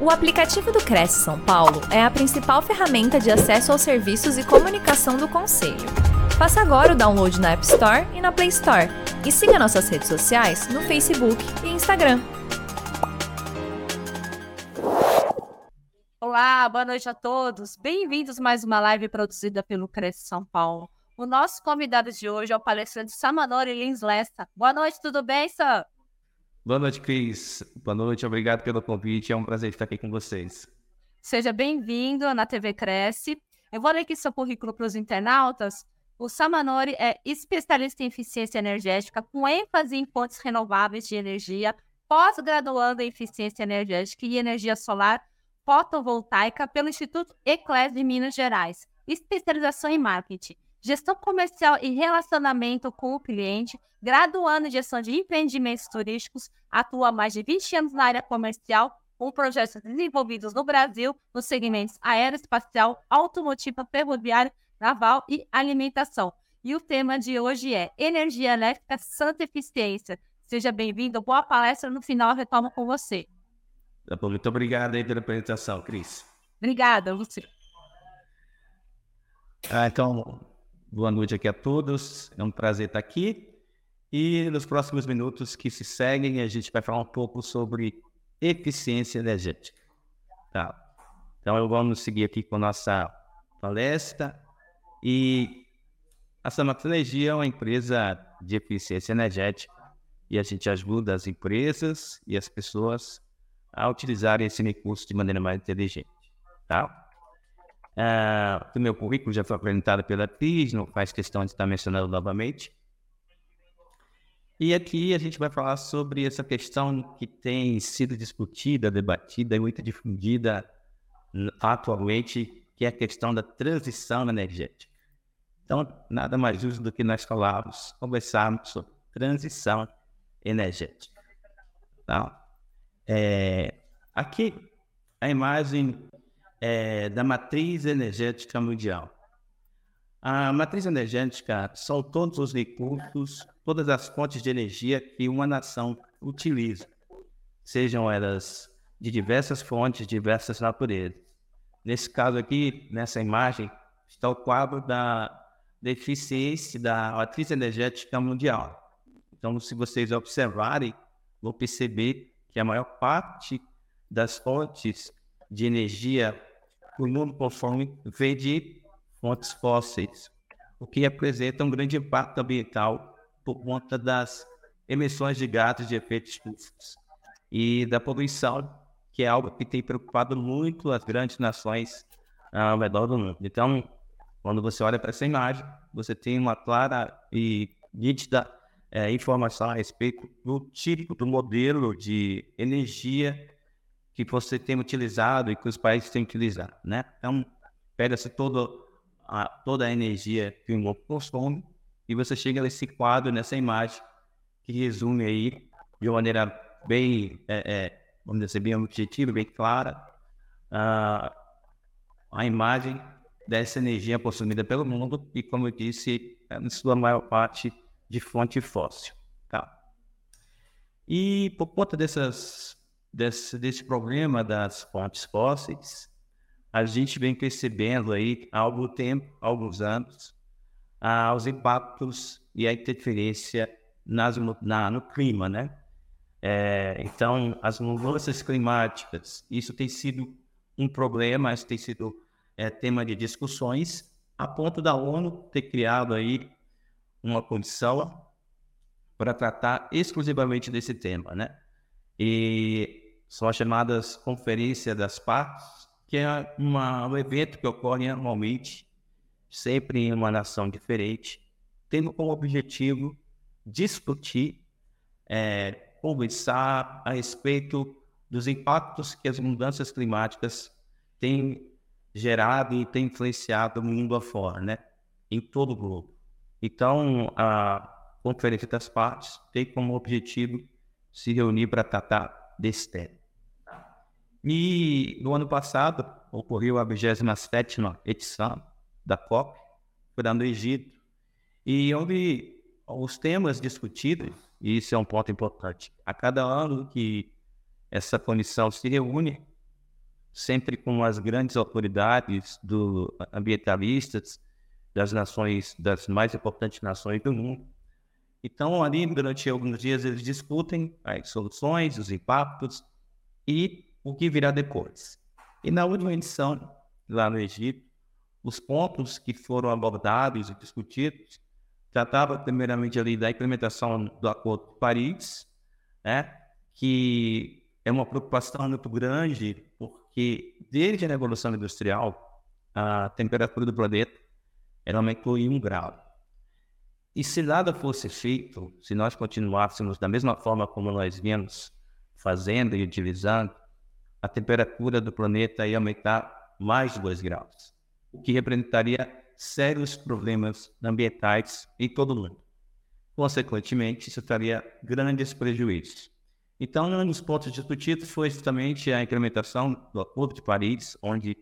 O aplicativo do Cresce São Paulo é a principal ferramenta de acesso aos serviços e comunicação do Conselho. Faça agora o download na App Store e na Play Store. E siga nossas redes sociais no Facebook e Instagram. Olá, boa noite a todos. Bem-vindos a mais uma live produzida pelo Cresce São Paulo. O nosso convidado de hoje é o palestrante Samanori Lins Lessa. Boa noite, tudo bem, Sam? Boa noite, Cris. Boa noite, obrigado pelo convite. É um prazer estar aqui com vocês. Seja bem-vindo na TV Cresce. Eu vou ler aqui seu currículo para os internautas. O Samanori é especialista em eficiência energética com ênfase em fontes renováveis de energia, pós-graduando em eficiência energética e energia solar fotovoltaica pelo Instituto Eclés de Minas Gerais. Especialização em marketing gestão comercial e relacionamento com o cliente, graduando em gestão de empreendimentos turísticos, atua há mais de 20 anos na área comercial, com projetos desenvolvidos no Brasil nos segmentos aeroespacial, automotiva, ferroviário, naval e alimentação. E o tema de hoje é Energia Elétrica Santa Eficiência. Seja bem-vindo, boa palestra, no final retomo com você. Tá muito obrigado aí pela apresentação, Cris. Obrigada, você. Ah, então, Boa noite aqui a todos. É um prazer estar aqui. E nos próximos minutos que se seguem, a gente vai falar um pouco sobre eficiência energética. Tá. Então, vamos seguir aqui com a nossa palestra. E a Samax Energia é uma empresa de eficiência energética e a gente ajuda as empresas e as pessoas a utilizarem esse recurso de maneira mais inteligente. Tá? Uh, o meu currículo já foi apresentado pela atriz, não faz questão de estar mencionando novamente. E aqui a gente vai falar sobre essa questão que tem sido discutida, debatida e muito difundida atualmente, que é a questão da transição energética. Então, nada mais justo do que nós falarmos, conversarmos sobre transição energética. Então, é, aqui a imagem é, da matriz energética mundial. A matriz energética são todos os recursos, todas as fontes de energia que uma nação utiliza, sejam elas de diversas fontes, diversas naturezas. Nesse caso aqui, nessa imagem, está o quadro da, da eficiência da matriz energética mundial. Então, se vocês observarem, vão perceber que a maior parte das fontes de energia o mundo conforme vem de fontes fósseis, o que apresenta um grande impacto ambiental por conta das emissões de gases de efeito estufa e da poluição, que é algo que tem preocupado muito as grandes nações ah, ao redor do mundo. Então, quando você olha para essa imagem, você tem uma clara e nítida é, informação a respeito do tipo, do modelo de energia que você tem utilizado e que os países têm utilizado, né? Então, pega-se toda a, toda a energia que o mundo consome e você chega nesse quadro, nessa imagem, que resume aí de uma maneira bem, é, é, vamos dizer, bem objetiva, bem clara, a, a imagem dessa energia consumida pelo mundo e, como eu disse, é, na sua maior parte de fonte fóssil. Tá? E por conta dessas desse, desse problema das fontes fósseis, a gente vem percebendo aí há algum tempo, há alguns anos, ah, os impactos e a interferência nas, na, no clima, né? É, então, as mudanças climáticas, isso tem sido um problema, isso tem sido é, tema de discussões, a ponto da ONU ter criado aí uma comissão para tratar exclusivamente desse tema, né? E são as chamadas Conferência das Partes, que é uma, um evento que ocorre anualmente, sempre em uma nação diferente, tendo como objetivo discutir, é, conversar a respeito dos impactos que as mudanças climáticas têm gerado e têm influenciado o mundo afora, né? em todo o globo. Então, a Conferência das Partes tem como objetivo se reunir para tratar desse tema. E no ano passado ocorreu a 27 edição da COP, foi lá no Egito, e onde os temas discutidos, e isso é um ponto importante, a cada ano que essa comissão se reúne, sempre com as grandes autoridades do ambientalistas das nações, das mais importantes nações do mundo. Então, ali, durante alguns dias, eles discutem as soluções, os impactos e o que virá depois. E na última edição, lá no Egito, os pontos que foram abordados e discutidos tratavam primeiramente ali da implementação do Acordo de Paris, né, que é uma preocupação muito grande, porque desde a Revolução Industrial, a temperatura do planeta ela aumentou em um grau. E se nada fosse feito, se nós continuássemos da mesma forma como nós viemos fazendo e utilizando, a temperatura do planeta ia aumentar mais de 2 graus, o que representaria sérios problemas ambientais em todo o mundo. Consequentemente, isso traria grandes prejuízos. Então, um dos pontos discutidos foi justamente a implementação do Acordo de Paris, onde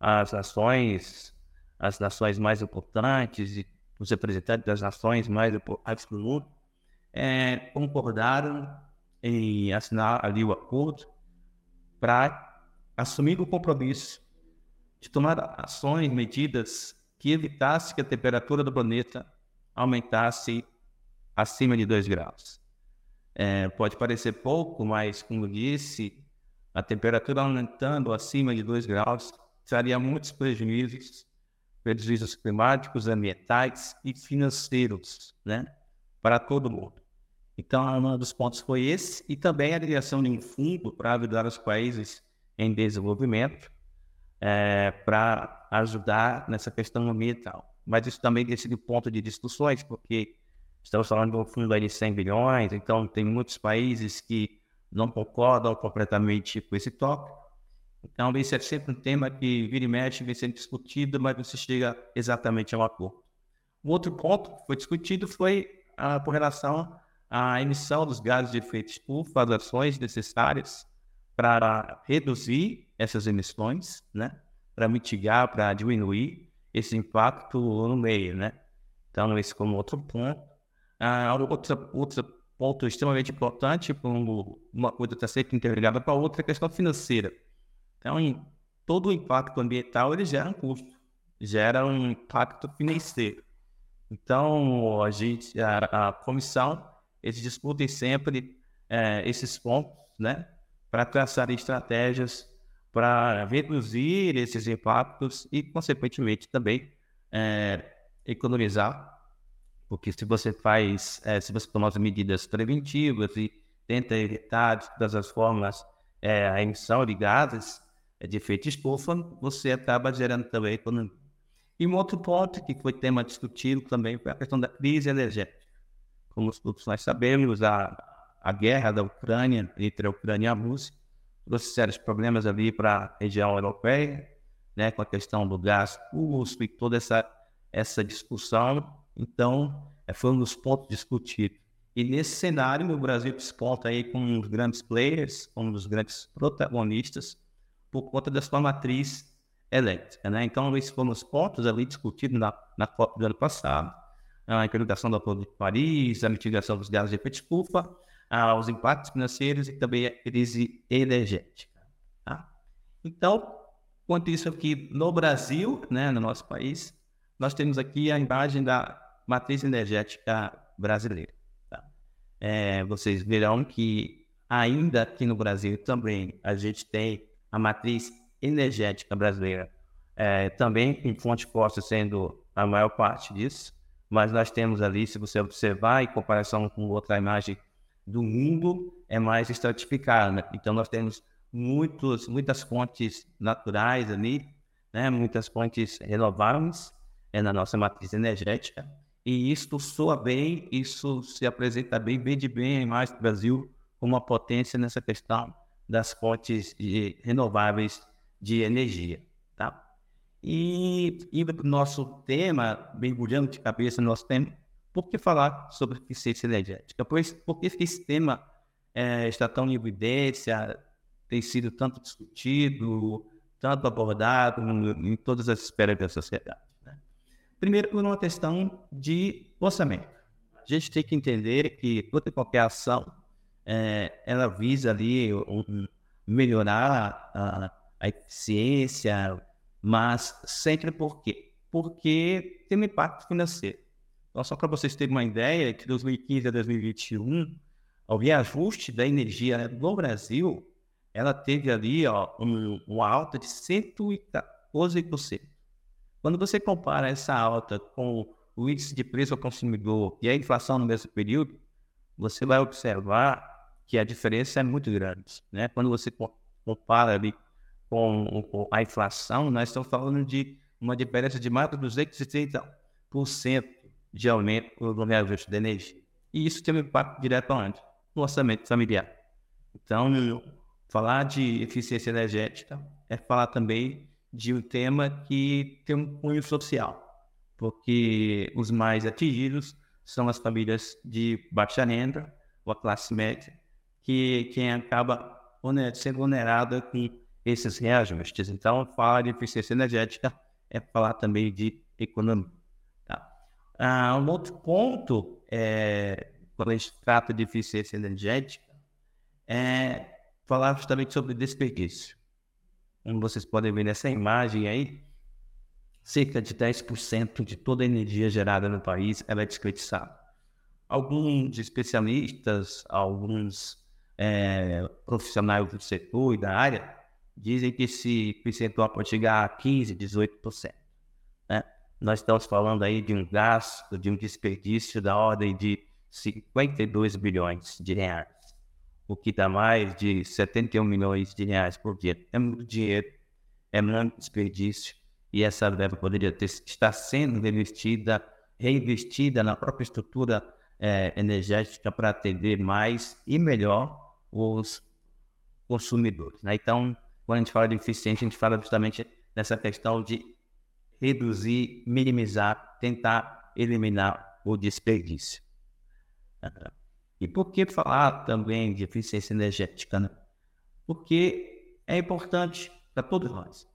as nações, as nações mais importantes e os representantes das nações mais importantes do mundo é, concordaram em assinar ali o acordo para assumir o compromisso de tomar ações, medidas que evitassem que a temperatura do planeta aumentasse acima de 2 graus. É, pode parecer pouco, mas, como disse, a temperatura aumentando acima de 2 graus traria muitos prejuízos, prejuízos climáticos, ambientais e financeiros, né, para todo mundo. Então, um dos pontos foi esse, e também a criação de um fundo para ajudar os países em desenvolvimento, é, para ajudar nessa questão ambiental. Mas isso também tem sido ponto de discussões, porque estamos falando de um fundo de 100 bilhões, então tem muitos países que não concordam completamente com esse tópico. Então, esse é sempre um tema que vira e mexe, vem sendo discutido, mas não se chega exatamente a um acordo. Um outro ponto que foi discutido foi ah, por relação a emissão dos gases de efeito estufa, as ações necessárias para reduzir essas emissões, né? Para mitigar, para diminuir esse impacto no meio, né? Então, esse como outro ponto. Ah, outro, outro ponto extremamente importante, como uma coisa está sempre interligada com a outra, é a questão financeira. Então, em, todo o impacto ambiental, ele gera um custo, gera um impacto financeiro. Então, a gente, a, a comissão eles discutem sempre é, esses pontos, né, para traçar estratégias para reduzir esses impactos e, consequentemente, também é, economizar, porque se você faz, é, se você toma as medidas preventivas e tenta evitar de todas as formas é, a emissão de gases de efeito estufa, você acaba gerando também economia. E um outro ponto que foi tema discutido também foi a questão da crise energética como todos nós sabemos, a, a guerra da Ucrânia, entre a Ucrânia e a Rússia, trouxe sérios problemas ali para a região europeia, né, com a questão do gás russo e toda essa, essa discussão. Então, é, foi um dos pontos discutidos. E nesse cenário, o Brasil desponta aí com um dos grandes players, um dos grandes protagonistas, por conta da sua matriz elétrica. Né? Então, esses foram os pontos ali discutidos na, na COP do ano passado a implementação do Acordo de Paris, a mitigação dos gases de efeito estufa, os impactos financeiros e também a crise energética. Tá? Então, quanto isso aqui no Brasil, né, no nosso país, nós temos aqui a imagem da matriz energética brasileira. Tá? É, vocês verão que ainda aqui no Brasil também a gente tem a matriz energética brasileira, é, também com fonte fóssil sendo a maior parte disso mas nós temos ali, se você observar, em comparação com outra imagem do mundo, é mais estratificada. Então, nós temos muitos, muitas fontes naturais ali, né? muitas fontes renováveis é, na nossa matriz energética, e isso soa bem, isso se apresenta bem, vende bem a imagem do Brasil como uma potência nessa questão das fontes de, renováveis de energia. Tá? E indo para o nosso tema, mergulhando de cabeça no nosso tema, por que falar sobre eficiência energética? Pois, por que esse tema é, está tão em evidência, tem sido tanto discutido, tanto abordado em, todas as esferas da sociedade? Né? Primeiro, por uma questão de orçamento. A gente tem que entender que toda e qualquer ação, é, ela visa ali um, melhorar a, a eficiência, mas sempre por quê? Porque tem um impacto financeiro. Então, só para vocês terem uma ideia, de 2015 a 2021, o reajuste da energia no Brasil, ela teve ali ó, um, uma alta de 114%. Quando você compara essa alta com o índice de preço ao consumidor e a inflação no mesmo período, você vai observar que a diferença é muito grande. Né? Quando você compara ali com, com a inflação, nós estamos falando de uma diferença de mais de 230% de aumento no reajuste da energia. E isso tem um impacto direto onde? No orçamento familiar. Então, falar de eficiência energética é falar também de um tema que tem um cunho social, porque os mais atingidos são as famílias de baixa renda ou a classe média, que quem acaba sendo vulnerada com esses reajustes. Então, falar de eficiência energética é falar também de economia. Ah, um outro ponto, é, quando a gente trata de eficiência energética, é falar justamente sobre desperdício. Como vocês podem ver nessa imagem aí, cerca de 10% de toda a energia gerada no país é desperdiçada. Alguns especialistas, alguns é, profissionais do setor e da área dizem que esse percentual pode chegar a 15%, 18%. Né? nós estamos falando aí de um gasto, de um desperdício da ordem de 52 bilhões de reais, o que dá mais de 71 milhões de reais por dia. É muito dinheiro, é muito desperdício, e essa verba poderia ter, estar sendo reinvestida, reinvestida na própria estrutura é, energética para atender mais e melhor os consumidores. Né? Então, quando a gente fala de eficiência, a gente fala justamente nessa questão de reduzir, minimizar, tentar eliminar o desperdício. E por que falar também de eficiência energética? Né? Porque é importante para todos nós.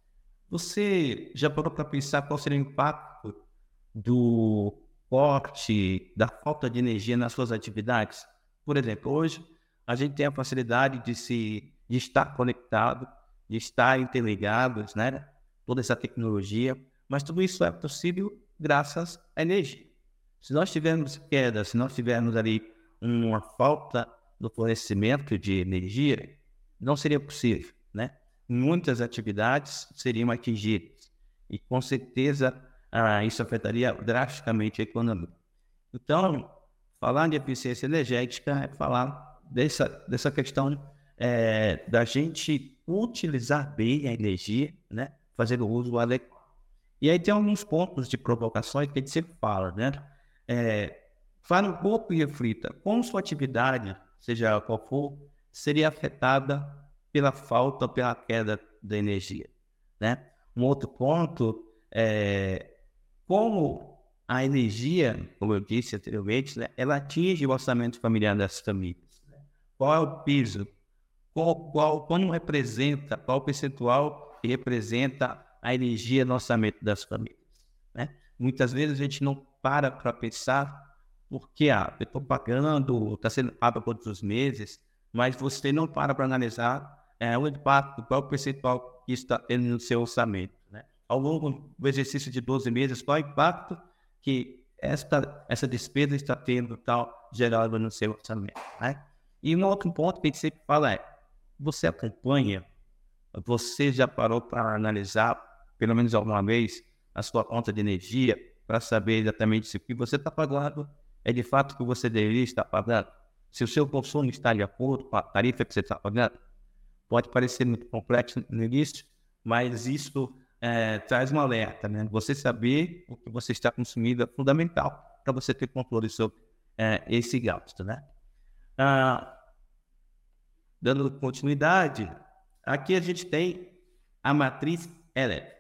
Você já parou para pensar qual seria o impacto do corte, da falta de energia nas suas atividades? Por exemplo, hoje a gente tem a facilidade de se de estar conectado, de estar interligados, né? Toda essa tecnologia mas tudo isso é possível graças à energia. Se nós tivermos queda, se nós tivermos ali uma falta do fornecimento de energia, não seria possível, né? Muitas atividades seriam atingidas e com certeza ah, isso afetaria drasticamente a economia. Então, falar de eficiência energética é falar dessa, dessa questão é, da gente utilizar bem a energia, né? Fazer o uso adequado. E aí tem alguns pontos de provocações que a gente sempre fala, né? É, um pouco e reflita como sua atividade, seja qual for, seria afetada pela falta ou pela queda da energia, né? Um outro ponto é como a energia, como eu disse anteriormente, né, ela atinge o orçamento familiar das famílias. Né? Qual é o piso? Qual, qual, como representa, qual percentual que representa a energia no orçamento das famílias. Né? Muitas vezes a gente não para para pensar porque ah, eu estou pagando, está sendo pago todos os meses, mas você não para para analisar é, o impacto, qual o percentual que está tendo no seu orçamento. Né? Ao longo do exercício de 12 meses, qual o impacto que esta, essa despesa está tendo tal gerado no seu orçamento. Né? E um outro ponto que a gente sempre fala é, você acompanha, você já parou para analisar pelo menos alguma vez, a sua conta de energia para saber exatamente se o que você está pagando é de fato o que você deveria estar pagando. Se o seu consumo está de acordo com a tarifa que você está pagando. Pode parecer muito complexo no início, mas isso é, traz um alerta. Né? Você saber o que você está consumindo é fundamental para você ter controle sobre é, esse gasto. Né? Ah, dando continuidade, aqui a gente tem a matriz elétrica.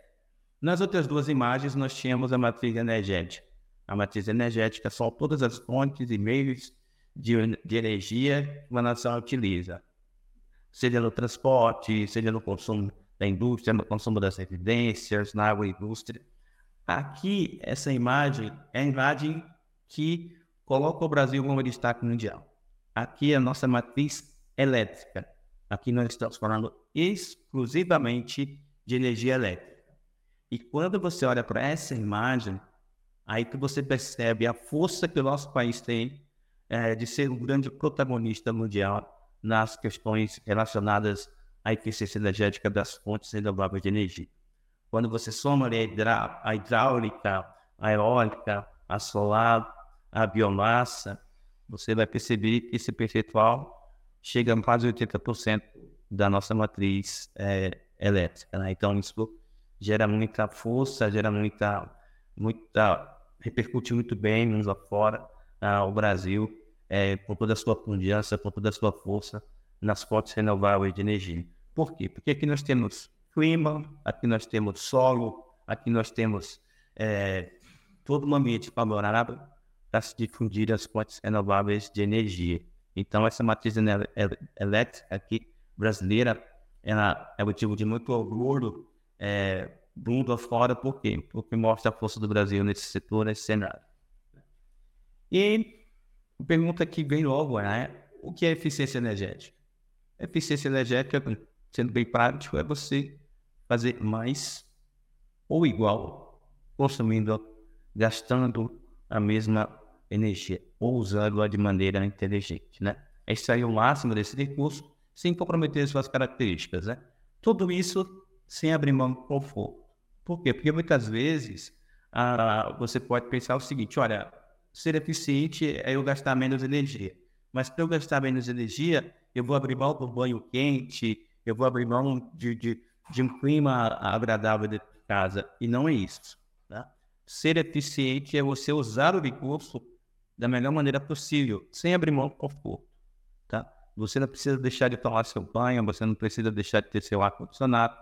Nas outras duas imagens, nós tínhamos a matriz energética. A matriz energética são todas as fontes e meios de, de energia que uma nação utiliza, seja no transporte, seja no consumo da indústria, no consumo das residências, na agroindústria. Aqui, essa imagem é a imagem que coloca o Brasil como destaque mundial. Aqui é a nossa matriz elétrica. Aqui nós estamos falando exclusivamente de energia elétrica. E quando você olha para essa imagem, aí que você percebe a força que o nosso país tem é, de ser um grande protagonista mundial nas questões relacionadas à eficiência energética das fontes renováveis de energia. Quando você soma a, a hidráulica, a eólica, a solar, a biomassa, você vai perceber que esse percentual chega a quase 80% da nossa matriz é, elétrica. Né? Então, isso gera muita força, gera muita, muita repercute muito bem nos lá fora, ah, o Brasil, é, com toda a sua confiança, com toda a sua força nas fontes renováveis de energia. Por quê? Porque aqui nós temos clima, aqui nós temos solo, aqui nós temos é, todo um ambiente favorável para se difundir as fontes renováveis de energia. Então, essa matriz elétrica aqui brasileira ela é motivo de muito orgulho é, mundo afora, por quê? Porque mostra a força do Brasil nesse setor, nesse cenário. E a pergunta que vem logo é: o que é eficiência energética? Eficiência energética, sendo bem prático, é você fazer mais ou igual, consumindo, gastando a mesma energia, ou usando-a de maneira inteligente, né? É extrair o máximo desse recurso sem comprometer suas características, né? Tudo isso sem abrir mão do conforto. Por quê? Porque muitas vezes ah, você pode pensar o seguinte: olha, ser eficiente é eu gastar menos energia. Mas para eu gastar menos energia, eu vou abrir mão do banho quente, eu vou abrir mão de, de, de um clima agradável de casa. E não é isso. Né? Ser eficiente é você usar o recurso da melhor maneira possível, sem abrir mão do conforto. Tá? Você não precisa deixar de tomar seu banho, você não precisa deixar de ter seu ar-condicionado.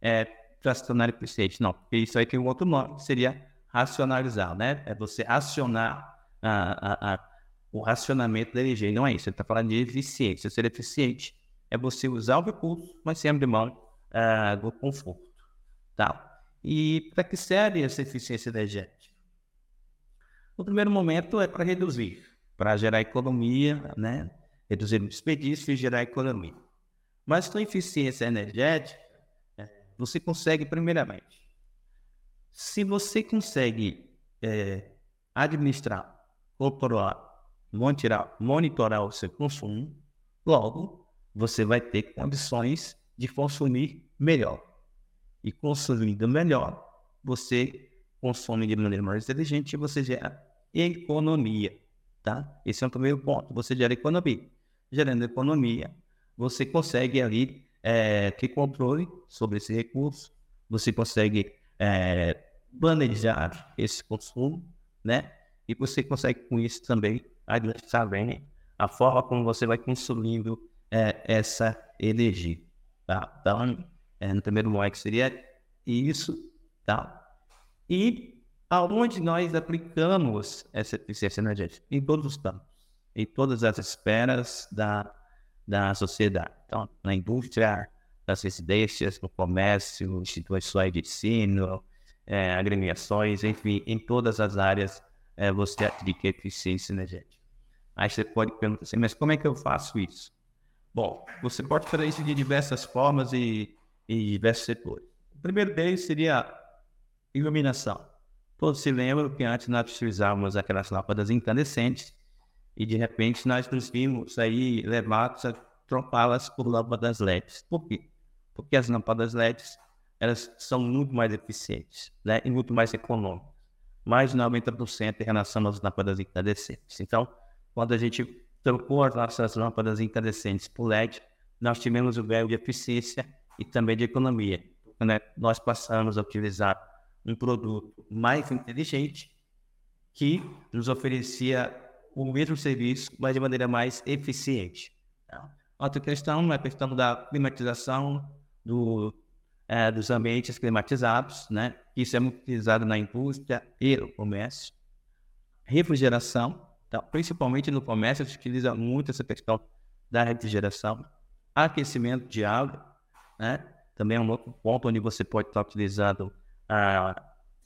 É, para se tornar eficiente. Não, porque isso aí tem um outro nome, que seria racionalizar, né? É você acionar a, a, a, o racionamento da energia. Não é isso, ele está falando de eficiência. Ser eficiente é você usar o recurso, mas sem abrir mão uh, do conforto. Tá? E para que serve essa eficiência energética? No primeiro momento é para reduzir, para gerar economia, né? reduzir o desperdício e gerar economia. Mas com eficiência energética, você consegue, primeiramente, se você consegue é, administrar, controlar, monitorar, monitorar o seu consumo, logo você vai ter condições de consumir melhor. E consumindo melhor, você consome de maneira mais inteligente e você gera economia. Tá? Esse é o primeiro ponto. Você gera economia. Gerando economia, você consegue ali é, ter controle sobre esse recurso, você consegue é, planejar esse consumo, né? E você consegue com isso também administrar bem a forma como você vai consumindo é, essa energia, tá? Então, é, no primeiro momento seria isso, tá? E aonde nós aplicamos essa eficiência energética? Em todos os campos, em todas as esferas da da sociedade. Então, na indústria, nas residências, no comércio, instituições de ensino, é, agremiações, enfim, em todas as áreas é, você aplica eficiência energética. Aí você pode perguntar assim, mas como é que eu faço isso? Bom, você pode fazer isso de diversas formas e diversos setores. O primeiro deles seria iluminação. Todos se lembram que antes nós utilizávamos aquelas lâmpadas incandescentes e de repente nós nos vimos aí levados a trocá-las por lâmpadas LEDs. Por quê? Porque as lâmpadas LEDs elas são muito mais eficientes né? e muito mais econômicas, mais de 90% em relação às lâmpadas incandescentes. Então, quando a gente trocou as nossas lâmpadas incandescentes por LED, nós tivemos o ganho de eficiência e também de economia. Né? Nós passamos a utilizar um produto mais inteligente que nos oferecia o mesmo serviço, mas de maneira mais eficiente. Tá? Outra questão é a questão da climatização do, é, dos ambientes climatizados, né? Isso é muito utilizado na indústria e no comércio. Refrigeração, então, principalmente no comércio, se utiliza muito essa questão da refrigeração. Aquecimento de água, né? Também é um outro ponto onde você pode estar utilizando a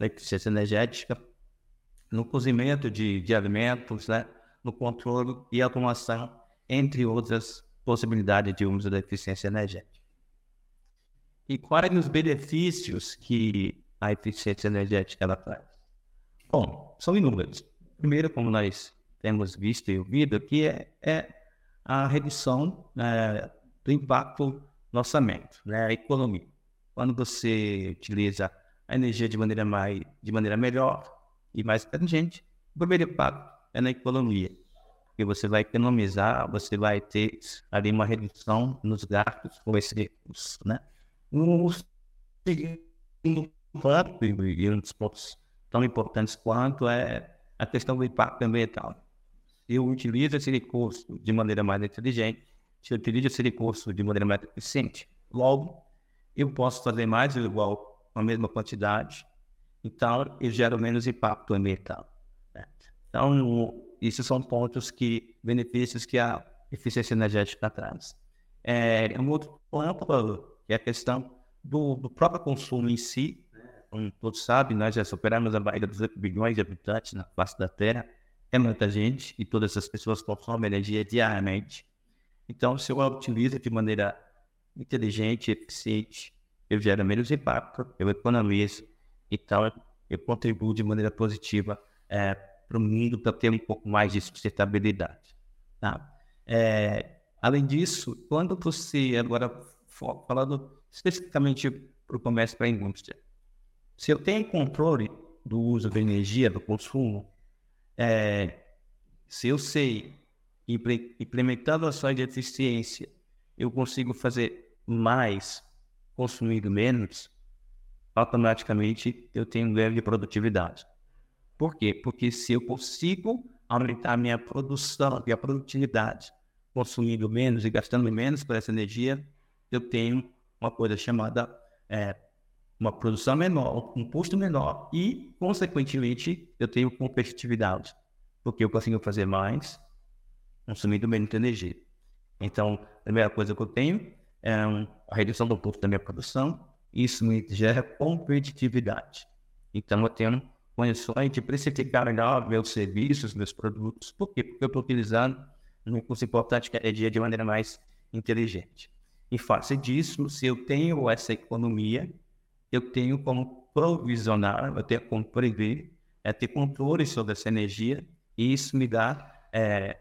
eficiência energética. No cozimento de, de alimentos, né? no controle e automação, entre outras possibilidades de uso da eficiência energética. E quais os benefícios que a eficiência energética ela traz? Bom, são inúmeros. Primeiro, como nós temos visto e ouvido aqui, é, é a redução é, do impacto no orçamento, né, economia. Quando você utiliza a energia de maneira, mais, de maneira melhor e mais inteligente, o primeiro impacto é na economia. Porque você vai economizar, você vai ter ali uma redução nos gastos com esse recurso. Né? O segundo ponto, e um dos pontos tão importantes quanto é a questão do impacto ambiental. Eu utilizo esse recurso de maneira mais inteligente, se eu utilizo esse recurso de maneira mais eficiente, logo eu posso fazer mais ou igual a mesma quantidade, então eu gero menos impacto ambiental. Então, esses são pontos que, benefícios que a eficiência energética traz. É, um outro ponto é a questão do, do próprio consumo em si, como todos sabem, nós já superamos a barreira dos 8 bilhões de habitantes na face da Terra. É muita gente e todas essas pessoas consomem energia diariamente. Então, se eu utilizo de maneira inteligente, eficiente, eu gero menos impacto, eu economizo, então eu contribuo de maneira positiva é, para o mundo para ter um pouco mais de sustentabilidade. Tá? É, além disso, quando você, agora falando especificamente para o comércio para a indústria, se eu tenho controle do uso da energia, do consumo, é, se eu sei, implementando ações de eficiência, eu consigo fazer mais consumindo menos, automaticamente eu tenho um ganho de produtividade. Por quê? Porque se eu consigo aumentar minha produção e a produtividade, consumindo menos e gastando menos por essa energia, eu tenho uma coisa chamada é, uma produção menor, um custo menor e, consequentemente, eu tenho competitividade, porque eu consigo fazer mais consumindo menos energia. Então, a primeira coisa que eu tenho é a redução do custo da minha produção, isso me gera competitividade. Então, eu tenho condições de precificar melhor meus serviços, meus produtos. Por quê? Porque eu estou utilizando um recurso importante que é a energia de maneira mais inteligente. Em face disso, se eu tenho essa economia, eu tenho como provisionar, eu tenho como prever, é ter controle sobre essa energia e isso me dá é,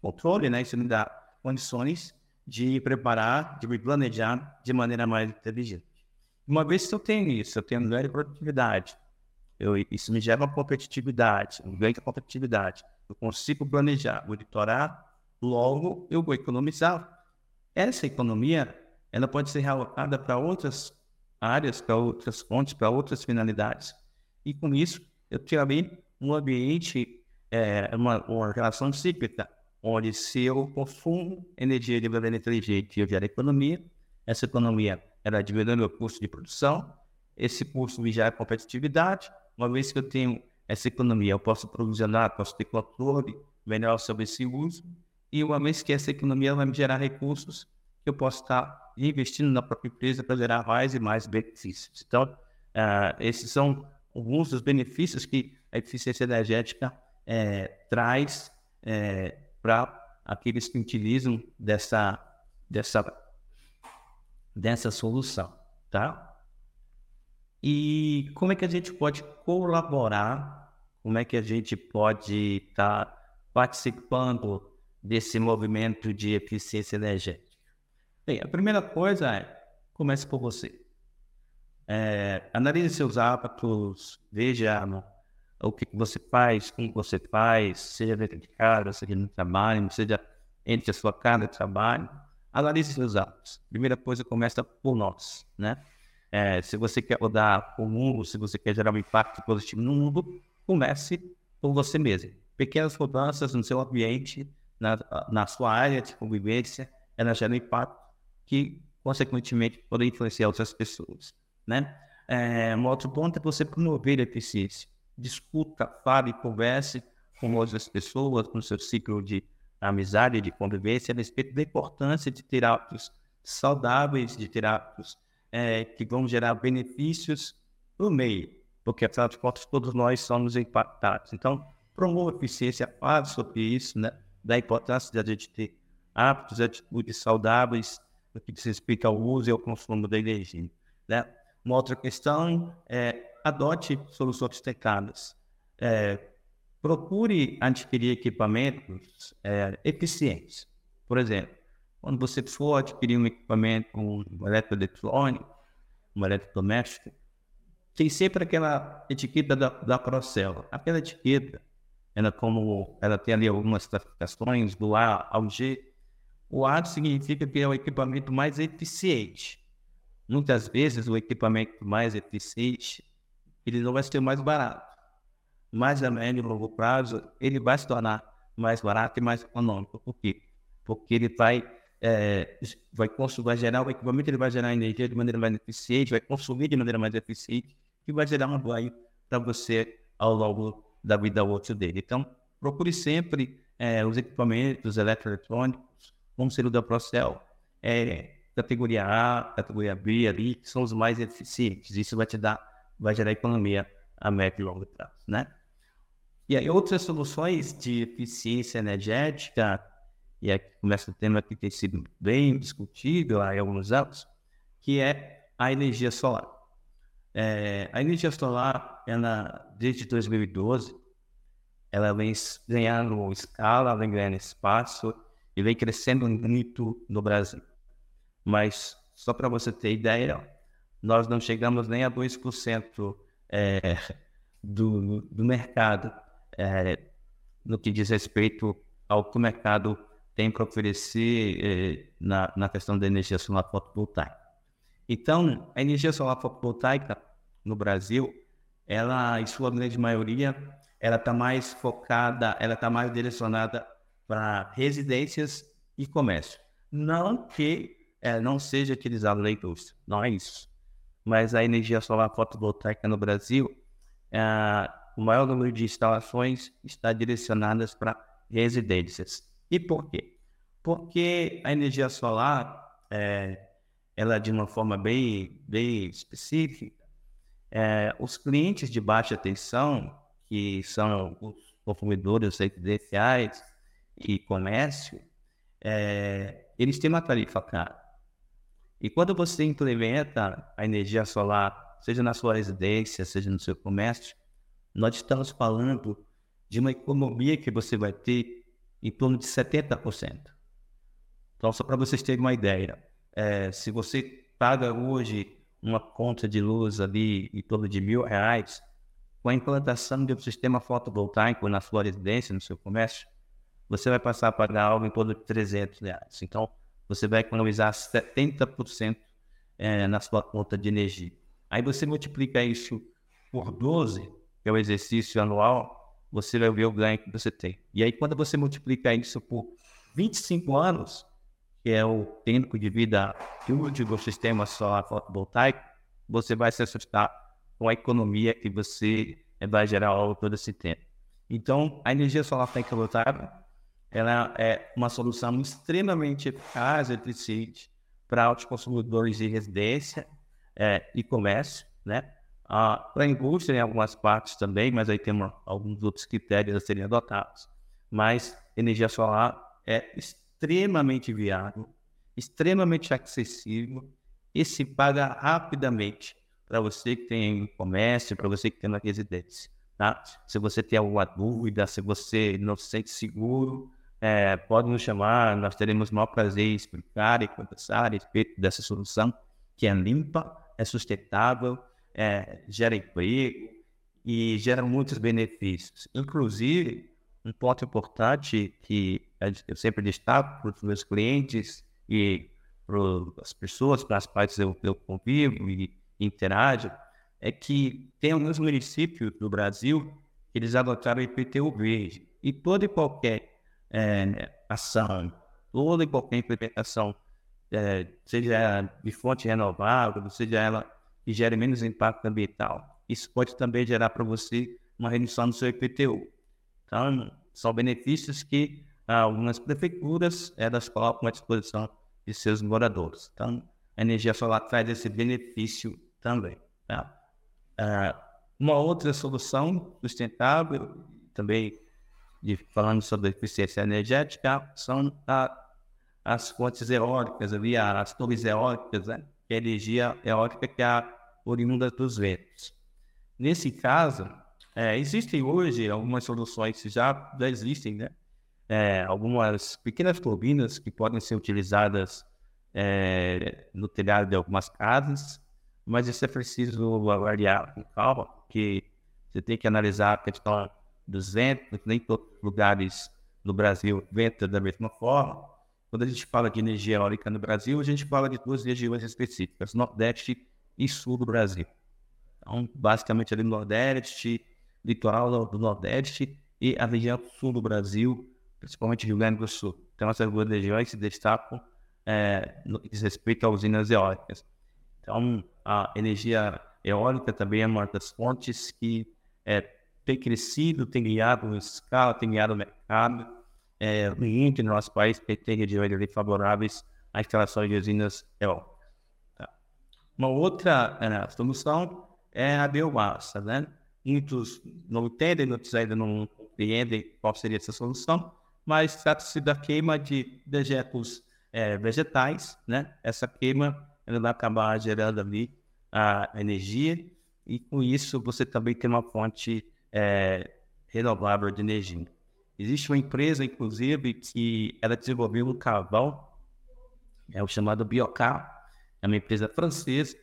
controle, né? Isso me dá condições de preparar, de me planejar de maneira mais inteligente. Uma vez que eu tenho isso, eu tenho ganho de produtividade, eu, isso me gera uma competitividade, um ganho de competitividade. Eu consigo planejar, monitorar, logo eu vou economizar. Essa economia, ela pode ser realocada para outras áreas, para outras fontes, para outras finalidades. E com isso, eu tirei um ambiente, é, uma, uma relação cíclica, onde se eu consumo energia de maneira inteligente eu gero economia, essa economia ela diminui o custo de produção, esse custo me gera competitividade, uma vez que eu tenho essa economia, eu posso provisionar, posso ter controle melhor sobre esse uso, e uma vez que essa economia vai me gerar recursos, eu posso estar investindo na própria empresa para gerar mais e mais benefícios. Então, uh, esses são alguns dos benefícios que a eficiência energética é, traz é, para aqueles que utilizam dessa, dessa, dessa solução, tá? E como é que a gente pode colaborar? Como é que a gente pode estar tá participando desse movimento de eficiência energética? Bem, a primeira coisa é, comece por você. É, analise seus hábitos, veja o que você faz, como você faz, seja dentro de casa, seja no trabalho, seja entre a sua casa e trabalho. Analise seus hábitos. Primeira coisa, começa por nós, né? É, se você quer mudar o mundo, se você quer gerar um impacto positivo no mundo, comece por você mesmo. Pequenas mudanças no seu ambiente, na, na sua área de convivência, elas geram impacto que, consequentemente, podem influenciar outras pessoas. Né? É, um outro ponto é você promover a eficiência. Discuta, fale, converse com outras pessoas, no seu ciclo de amizade, de convivência, a respeito da importância de ter hábitos saudáveis, de ter hábitos é, que vão gerar benefícios para o meio, porque, afinal de contas, todos nós somos impactados. Então, promova eficiência, fale sobre isso, né? Da importância de a gente ter hábitos, atitudes saudáveis, no que diz respeito ao uso e ao consumo da energia. Né? Uma outra questão é adote soluções sustentáveis. É, procure adquirir equipamentos é, eficientes. Por exemplo, quando você for adquirir um equipamento, um eletroeletrônico, um eletrodoméstico, tem sempre aquela etiqueta da, da. Aquela etiqueta, ela, como, ela tem ali algumas classificações do A ao G. O A significa que é o equipamento mais eficiente. Muitas vezes o equipamento mais eficiente ele não vai ser mais barato. Mas a médio e longo prazo, ele vai se tornar mais barato e mais econômico. Por quê? Porque ele vai, é, vai, consumir, vai gerar o equipamento, ele vai gerar energia de maneira mais eficiente, vai consumir de maneira mais eficiente e vai gerar um ganho para você ao longo da vida útil dele. Então, procure sempre é, os equipamentos eletroeletrônicos, como ser o da Procel, é, categoria A, categoria B ali, que são os mais eficientes. Isso vai te dar vai gerar economia a médio e longo prazo, né? E aí outras soluções de eficiência energética, e aqui começa o tema que tem sido bem discutido há alguns anos, que é a energia solar. É, a energia solar, ela, desde 2012, ela vem ganhando escala, vem ganhando espaço e vem crescendo muito no Brasil. Mas, só para você ter ideia, nós não chegamos nem a 2% é, do, do mercado é, no que diz respeito ao que o mercado tem para oferecer é, na, na questão da energia solar fotovoltaica. Então, a energia solar fotovoltaica no Brasil, ela, em sua grande maioria, ela está mais focada, ela está mais direcionada para residências e comércio. Não que é, não seja utilizada na indústria, não é isso mas a energia solar fotovoltaica no Brasil, é, o maior número de instalações está direcionadas para residências. E por quê? Porque a energia solar, é, ela de uma forma bem, bem específica, é, os clientes de baixa tensão, que são os consumidores residenciais e comércio, é, eles têm uma tarifa cara. E quando você implementa a energia solar, seja na sua residência, seja no seu comércio, nós estamos falando de uma economia que você vai ter em torno de 70%. Então, só para vocês terem uma ideia, é, se você paga hoje uma conta de luz ali em torno de mil reais, com a implantação de um sistema fotovoltaico na sua residência, no seu comércio, você vai passar a pagar algo em torno de 300 reais. Então, você vai economizar 70% é, na sua conta de energia. Aí você multiplica isso por 12, que é o exercício anual, você vai ver o ganho que você tem. E aí, quando você multiplica isso por 25 anos, que é o tempo de vida útil do sistema solar fotovoltaico, você vai se assustar com a economia que você vai gerar ao todo esse tempo. Então, a energia solar fotovoltaica ela é uma solução extremamente eficaz e eficiente para os consumidores de residência é, e comércio, né? Ah, para a indústria em algumas partes também, mas aí tem alguns outros critérios a serem adotados. Mas energia solar é extremamente viável, extremamente acessível e se paga rapidamente para você que tem comércio, para você que tem uma residência. Tá? Se você tem alguma dúvida, se você não se sente seguro, é, pode nos chamar, nós teremos o maior prazer em explicar e conversar a respeito dessa solução que é limpa, é sustentável, é, gera emprego e gera muitos benefícios. Inclusive, um ponto importante que eu sempre destaco para os meus clientes e para as pessoas para as quais eu, eu convivo e interajo, é que tem alguns municípios do Brasil que eles adotaram o IPTU verde. E todo e qualquer é, ação, toda e qualquer implementação, é, seja de fonte renovável, seja ela que gere menos impacto ambiental, isso pode também gerar para você uma redução no seu IPTU. Então, são benefícios que algumas prefeituras elas colocam à disposição de seus moradores. Então, a energia solar traz esse benefício também. Tá? É, uma outra solução sustentável, também de, falando sobre eficiência energética, são a, as fontes eólicas as torres eólicas, né? que é a energia eólica que é oriunda dos ventos. Nesse caso, é, existem hoje algumas soluções que já, já existem, né? É, algumas pequenas turbinas que podem ser utilizadas é, no telhado de algumas casas, mas isso é preciso avaliar com calma, porque você tem que analisar a questão dos ventos, nem todos os lugares no Brasil ventam da mesma forma. Quando a gente fala de energia eólica no Brasil, a gente fala de duas regiões específicas, Nordeste e Sul do Brasil. Então, basicamente ali no Nordeste, litoral do Nordeste e a região Sul do Brasil, principalmente Rio Grande do Sul. Então, essas duas regiões se destacam é, no que diz respeito a usinas eólicas. Então, a energia eólica também é uma das fontes que é, tem crescido, tem ganhado escala, tem ganhado mercado. É, muito no nosso país, tem regiões favoráveis à instalação de usinas eólicas. Tá. Uma outra é, solução é a biomassa, né? Muitos não entendem, muitos ainda não compreendem qual seria essa solução, mas trata-se da queima de dejetos é, vegetais, né? Essa queima ela vai acabar gerando ali a energia e com isso você também tem uma fonte é, renovável de energia. Existe uma empresa, inclusive, que ela desenvolveu um carvão, é o chamado Biocar, é uma empresa francesa,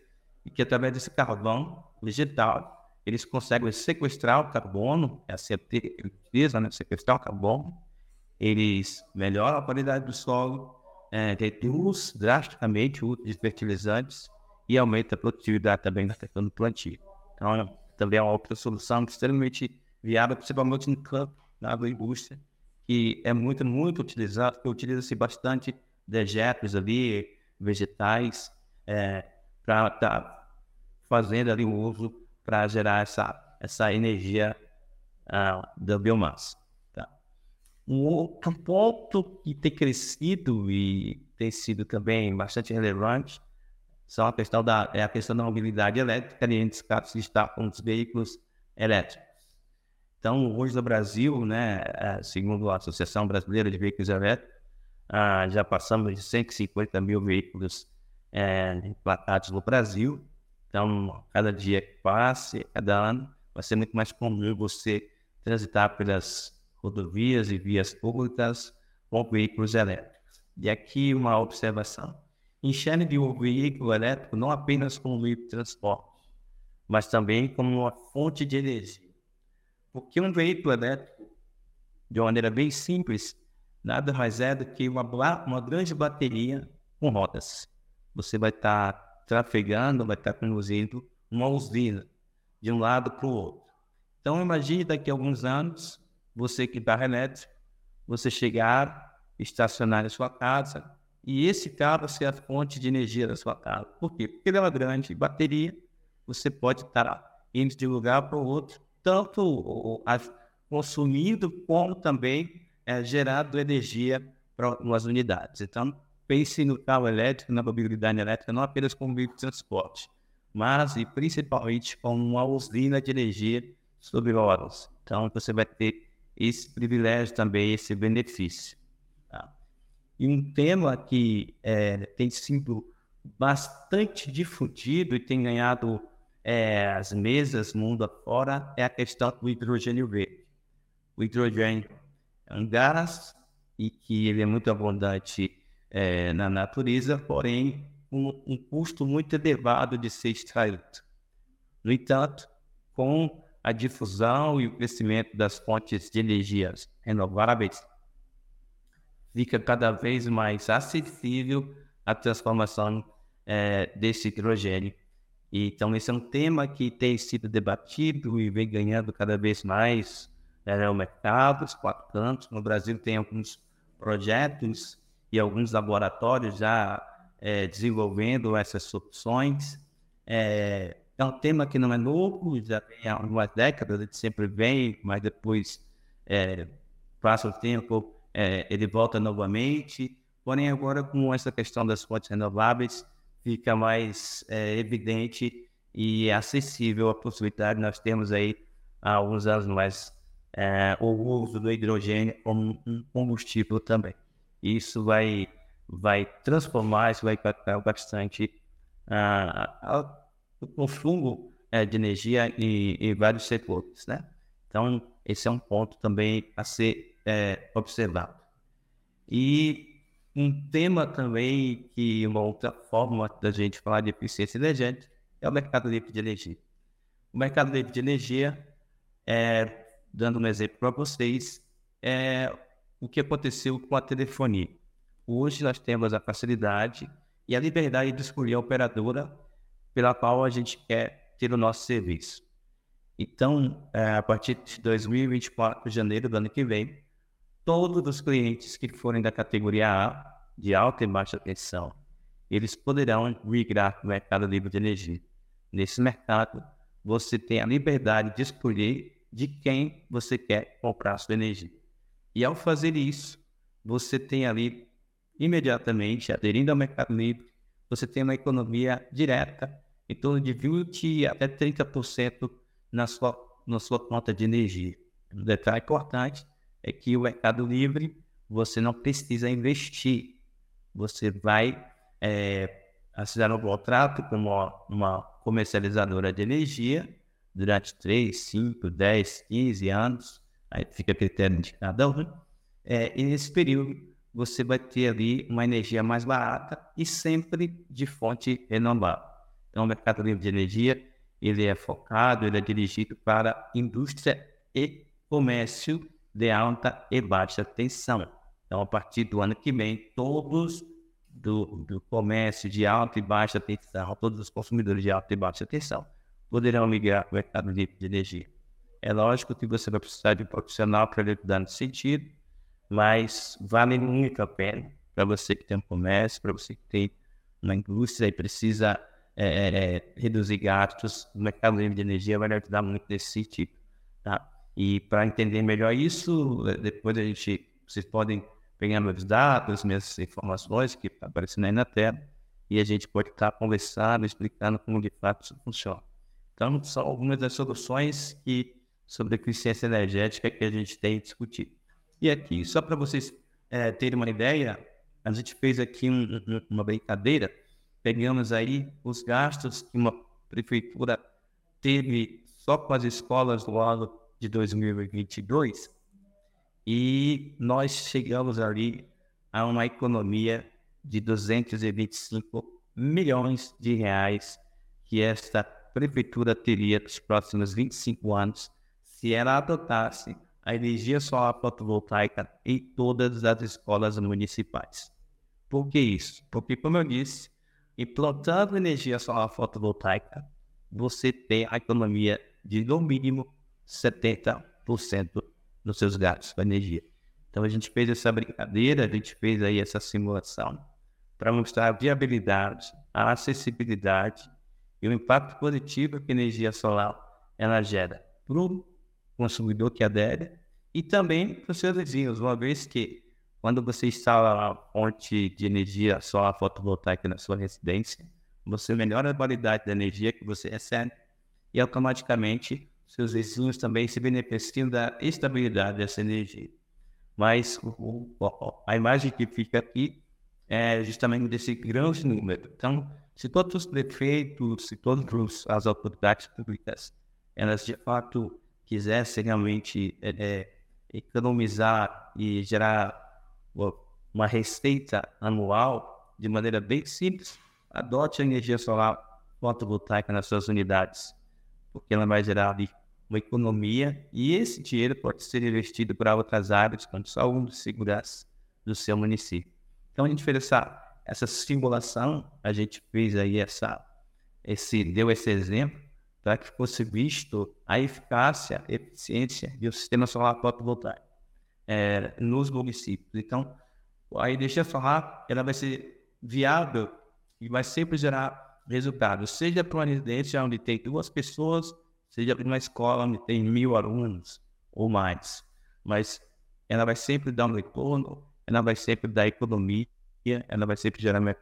e que através desse carvão vegetal, eles conseguem sequestrar o carbono, é a CT que utiliza, né, sequestrar o carbono, eles melhoram a qualidade do solo, é, reduz drasticamente o uso de fertilizantes e aumenta a produtividade também na questão do plantio. Então, também é uma outra solução extremamente viável, principalmente no campo, na agroindústria, que é muito, muito utilizado, utiliza-se bastante dejetos ali, vegetais, é, para estar tá fazendo ali o uso para gerar essa, essa energia uh, da biomassa. Tá? Um outro ponto que tem crescido e tem sido também bastante relevante são a questão da, é a questão da mobilidade elétrica, e entre casos está com os veículos elétricos. Então, hoje no Brasil, né, é, segundo a Associação Brasileira de Veículos Elétricos, ah, já passamos de 150 mil veículos é, no Brasil. Então, cada dia que passe, cada ano, vai ser muito mais comum você transitar pelas rodovias e vias públicas com veículos elétricos. E aqui uma observação enxergue o veículo elétrico não apenas como um meio de transporte, mas também como uma fonte de energia. Porque um veículo elétrico, de uma maneira bem simples, nada mais é do que uma, uma grande bateria com rodas. Você vai estar trafegando, vai estar conduzindo uma usina de um lado para o outro. Então imagine daqui a alguns anos, você que está elétrico, você chegar, estacionar em sua casa, e esse carro ser a fonte de energia da sua casa. Por quê? Porque ele é uma grande bateria, você pode estar indo de um lugar para o outro, tanto consumindo como também é, gerando energia para algumas unidades. Então, pense no carro elétrico, na mobilidade elétrica, não apenas como meio de transporte, mas e principalmente como uma usina de energia sobre horas. Então, você vai ter esse privilégio também, esse benefício. E um tema que é, tem sido bastante difundido e tem ganhado é, as mesas mundo afora é a questão do hidrogênio verde. O hidrogênio é um gás e que ele é muito abundante é, na natureza, porém um, um custo muito elevado de ser extraído. No entanto, com a difusão e o crescimento das fontes de energias renováveis, fica cada vez mais acessível a transformação é, desse hidrogênio. Então, esse é um tema que tem sido debatido e vem ganhando cada vez mais né, o mercado, os quatro cantos. No Brasil tem alguns projetos e alguns laboratórios já é, desenvolvendo essas soluções. É, é, um tema que não é novo, já tem algumas décadas, gente sempre vem, mas depois é, passa o tempo, é, ele volta novamente. Porém, agora com essa questão das fontes renováveis, fica mais é, evidente e acessível a possibilidade de nós termos aí, há alguns anos mais, é, o uso do hidrogênio como um combustível também. Isso vai, vai transformar, isso vai impactar bastante o consumo é, de energia em, em, vários setores, né? Então, esse é um ponto também a ser é, observado. E um tema também que uma outra forma da gente falar de eficiência energética é o mercado livre de energia. O mercado livre de energia, é, dando um exemplo para vocês, é o que aconteceu com a telefonia. Hoje nós temos a facilidade e a liberdade de escolher a operadora pela qual a gente quer ter o nosso serviço. Então, é, a partir de 2024, janeiro do ano que vem, todos os clientes que forem da categoria A, de alta e baixa tensão, eles poderão migrar para o mercado livre de energia. Nesse mercado, você tem a liberdade de escolher de quem você quer comprar sua energia. E ao fazer isso, você tem ali imediatamente, aderindo ao mercado livre, você tem uma economia direta em torno de 20 até 30% na sua, na sua conta de energia. Um detalhe importante é que o mercado livre você não precisa investir. Você vai é, assinar um contrato com uma, uma comercializadora de energia durante 3, 5, 10, 15 anos, aí fica a critério de cada um. É, e nesse período você vai ter ali uma energia mais barata e sempre de fonte renovável. Então, o mercado livre de energia ele é focado, ele é dirigido para indústria e comércio de alta e baixa tensão. Então, a partir do ano que vem, todos do, do comércio de alta e baixa tensão, todos os consumidores de alta e baixa tensão, poderão para o mercado livre de energia. É lógico que você vai precisar de um profissional para lhe ajudar nesse sentido, mas vale muito a pena para você que tem um comércio, para você que tem uma indústria e precisa é, é, é reduzir gastos, o mercado livre de energia vai ajudar muito nesse sentido, tá? E para entender melhor isso, é, depois a gente, vocês podem pegar meus dados, minhas informações que estão aparecendo aí na tela, e a gente pode estar conversando, explicando como de fato isso funciona. Então, são algumas das soluções que, sobre eficiência energética que a gente tem discutido. E aqui, só para vocês é, terem uma ideia, a gente fez aqui um, uma brincadeira, pegamos aí os gastos que uma prefeitura teve só com as escolas do ano de 2022 e nós chegamos ali a uma economia de 225 milhões de reais que esta prefeitura teria nos próximos 25 anos se ela adotasse a energia solar fotovoltaica em todas as escolas municipais. Por que isso? Porque, como eu disse, implantando energia solar fotovoltaica, você tem a economia de no mínimo 70% nos seus gastos com energia. Então a gente fez essa brincadeira, a gente fez aí essa simulação para mostrar a viabilidade, a acessibilidade e o impacto positivo que a energia solar ela gera para o consumidor que adere e também para os seus vizinhos, uma vez que quando você instala a fonte de energia solar fotovoltaica na sua residência, você melhora a qualidade da energia que você recebe e automaticamente seus vizinhos também se beneficiam da estabilidade dessa energia. Mas a imagem que fica aqui é justamente desse grande número. Então, se todos os prefeitos, se todas as autoridades públicas, elas de fato quisessem realmente é, é, economizar e gerar uma receita anual de maneira bem simples, adote a energia solar fotovoltaica nas suas unidades, porque ela vai gerar ali uma economia e esse dinheiro pode ser investido para outras áreas, como saúde e segurança do seu município. Então a gente fez essa, essa simulação, a gente fez aí essa, esse, deu esse exemplo para que fosse visto a eficácia, a eficiência do sistema solar fotovoltaico é, nos municípios. Então, a energia solar ela vai ser viável e vai sempre gerar resultados, seja para uma residência onde tem duas pessoas, seja para uma escola onde tem mil alunos ou mais. Mas ela vai sempre dar um retorno, ela vai sempre dar economia, ela vai sempre gerar um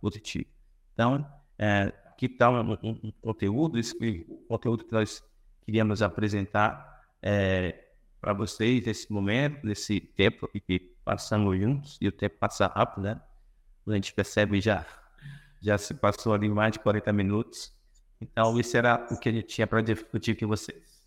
positivo. Então, é, que está um, um, um, conteúdo, esse conteúdo que nós queríamos apresentar é, para vocês nesse momento, nesse tempo que passamos juntos, e o tempo passa rápido, né? A gente percebe já Já se passou ali mais de 40 minutos. Então, isso era o que a gente tinha para discutir com vocês.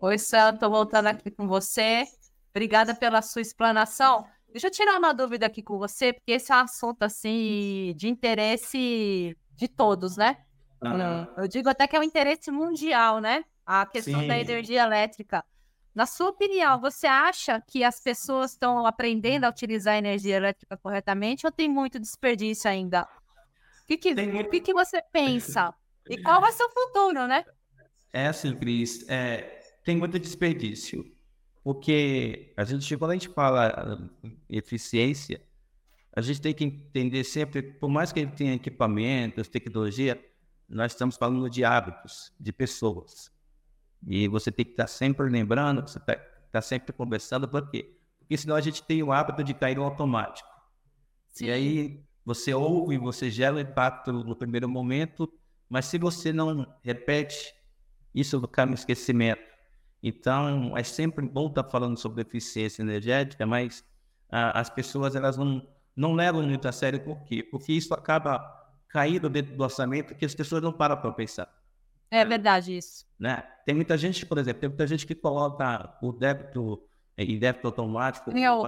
Oi, Sam, estou voltando aqui com você. Obrigada pela sua explanação. Deixa eu tirar uma dúvida aqui com você, porque esse é um assunto assim de interesse de todos, né? Uhum. Eu digo até que é um interesse mundial, né? A questão Sim. da energia elétrica. Na sua opinião, você acha que as pessoas estão aprendendo a utilizar a energia elétrica corretamente ou tem muito desperdício ainda? O que, que, o que, que você pensa? E qual vai ser o futuro, né? É assim, Cris, é, tem muito desperdício. Porque a gente, quando a gente fala eficiência, a gente tem que entender sempre, por mais que ele tenha equipamentos, tecnologia, nós estamos falando de hábitos, de pessoas. E você tem que estar sempre lembrando, você está tá sempre conversando, por quê? Porque senão a gente tem o hábito de cair no automático. Sim. E aí você ouve, você gera o impacto no primeiro momento, mas se você não repete, isso cai no esquecimento. Então, é sempre bom estar falando sobre eficiência energética, mas ah, as pessoas elas não, não levam muito a sério. Por quê? Porque isso acaba caindo dentro do orçamento que as pessoas não param para pensar. É verdade isso. Né? Tem muita gente, por exemplo, tem muita gente que coloca o débito em débito automático. Eu.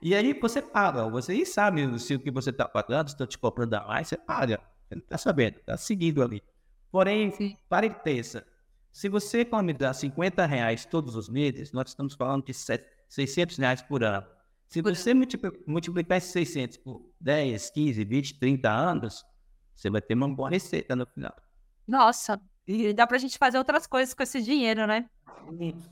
e aí você paga, você sabe se o que você está pagando, se estão te cobrando a mais, você paga. Você está sabendo, está seguindo ali. Porém, Sim. para e pensa, se você economizar 50 reais todos os meses, nós estamos falando de 600 reais por ano. Se você multiplicar esses 600 por 10, 15, 20, 30 anos, você vai ter uma boa receita no final. Nossa, e dá para a gente fazer outras coisas com esse dinheiro, né?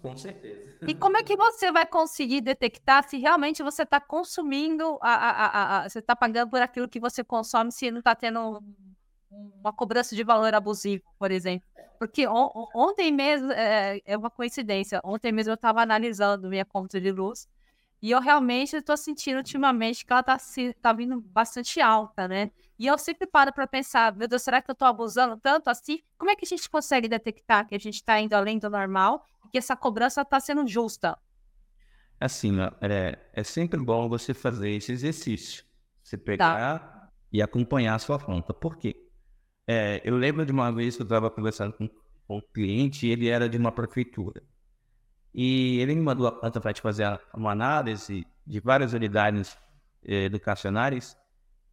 Com certeza. E como é que você vai conseguir detectar se realmente você está consumindo, a, a, a, você está pagando por aquilo que você consome, se não está tendo uma cobrança de valor abusivo, por exemplo? Porque on, ontem mesmo, é, é, uma coincidência, ontem mesmo eu estava analisando minha conta de luz e eu realmente estou sentindo ultimamente que ela está tá vindo bastante alta, né? E eu sempre paro para pensar, meu Deus, será que eu estou abusando tanto assim? Como é que a gente consegue detectar que a gente está indo além do normal e que essa cobrança está sendo justa? Assim, é, é sempre bom você fazer esse exercício. Você pegar tá. e acompanhar a sua conta. Por quê? É, eu lembro de uma vez que eu estava conversando com, com um cliente e ele era de uma prefeitura. E ele me mandou a planta para fazer uma análise de várias unidades eh, educacionais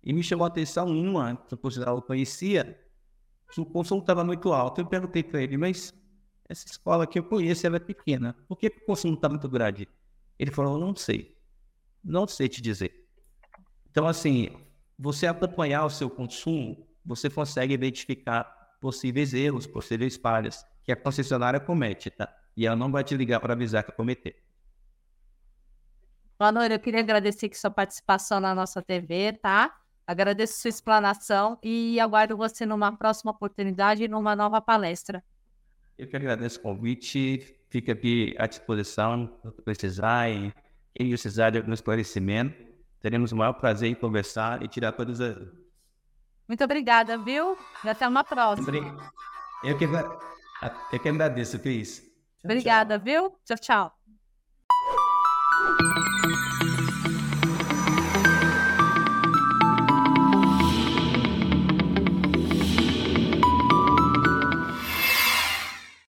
e me chamou a atenção uma, que eu conhecia, que o consumo estava muito alto. Eu perguntei para ele, mas essa escola que eu conheço, ela é pequena. Por que o consumo está muito grande? Ele falou, não sei. Não sei te dizer. Então, assim, você acompanhar o seu consumo, você consegue identificar possíveis erros, possíveis falhas que a concessionária comete, tá? E ela não vai te ligar para avisar que cometeu. Boa noite, eu queria agradecer aqui sua participação na nossa TV, tá? Agradeço sua explanação e aguardo você numa próxima oportunidade e numa nova palestra. Eu que agradeço o convite, fica aqui à disposição, se precisar, e quem precisar de algum esclarecimento, teremos o maior prazer em conversar e tirar todas as... Muito obrigada, viu? E até uma próxima. Eu que, eu que agradeço, Cris. Obrigada, tchau. viu? Tchau, tchau.